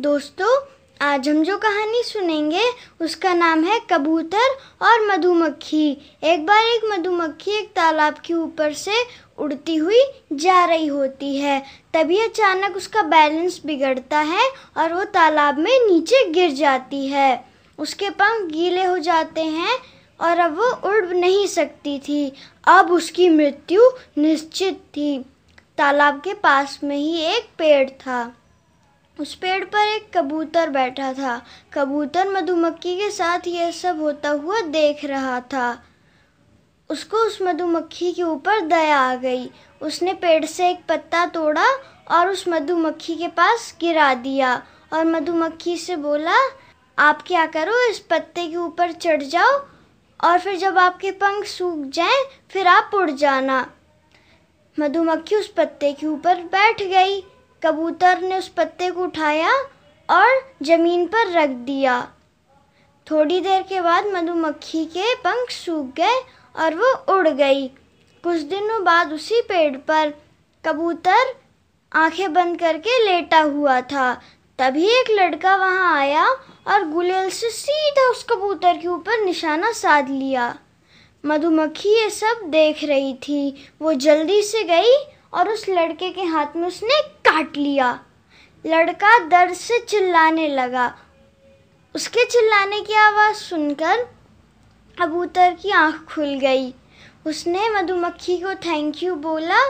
दोस्तों, आज हम जो कहानी सुनेंगे, उसका नाम है कबूतर और मधुमक्खी। एक बार एक मधुमक्खी एक तालाब के ऊपर से उड़ती हुई जा रही होती है। तभी अचानक उसका बैलेंस बिगड़ता है और वो तालाब में नीचे गिर जाती है। उसके पंख गीले हो जाते हैं और अब वो उड़ नहीं सकती थी। अब उसकी मृत्यु निश्चित थी। तालाब के पास में ही एक पेड़ था। उस पेड़ पर एक कबूतर बैठा था। कबूतर मधुमक्खी के साथ यह सब होता हुआ देख रहा था। उसको उस मधुमक्खी के ऊपर दया आ गई। उसने पेड़ से एक पत्ता तोड़ा और उस मधुमक्खी के पास गिरा दिया और मधुमक्खी से बोला, आप क्या करो, इस पत्ते के ऊपर चढ़ जाओ और फिर जब आपके पंख सूख जाएँ, फिर आप उड़ जाना। मधुमक्खी उस पत्ते के ऊपर बैठ गई। कबूतर ने उस पत्ते को उठाया और ज़मीन पर रख दिया। थोड़ी देर के बाद मधुमक्खी के पंख सूख गए और वो उड़ गई। कुछ दिनों बाद उसी पेड़ पर कबूतर आँखें बंद करके लेटा हुआ था। तभी एक लड़का वहाँ आया और गुलेल से सीधा उस कबूतर के ऊपर निशाना साध लिया। मधुमक्खी ये सब देख रही थी। वो जल्दी से गई और उस लड़के के हाथ में उसने काट लिया। लड़का दर्द से चिल्लाने लगा। उसके चिल्लाने की आवाज़ सुनकर कबूतर की आँख खुल गई। उसने मधुमक्खी को थैंक यू बोला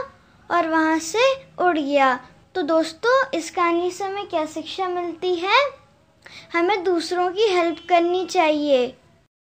और वहाँ से उड़ गया। तो दोस्तों, इस कहानी से हमें क्या शिक्षा मिलती है? हमें दूसरों की हेल्प करनी चाहिए।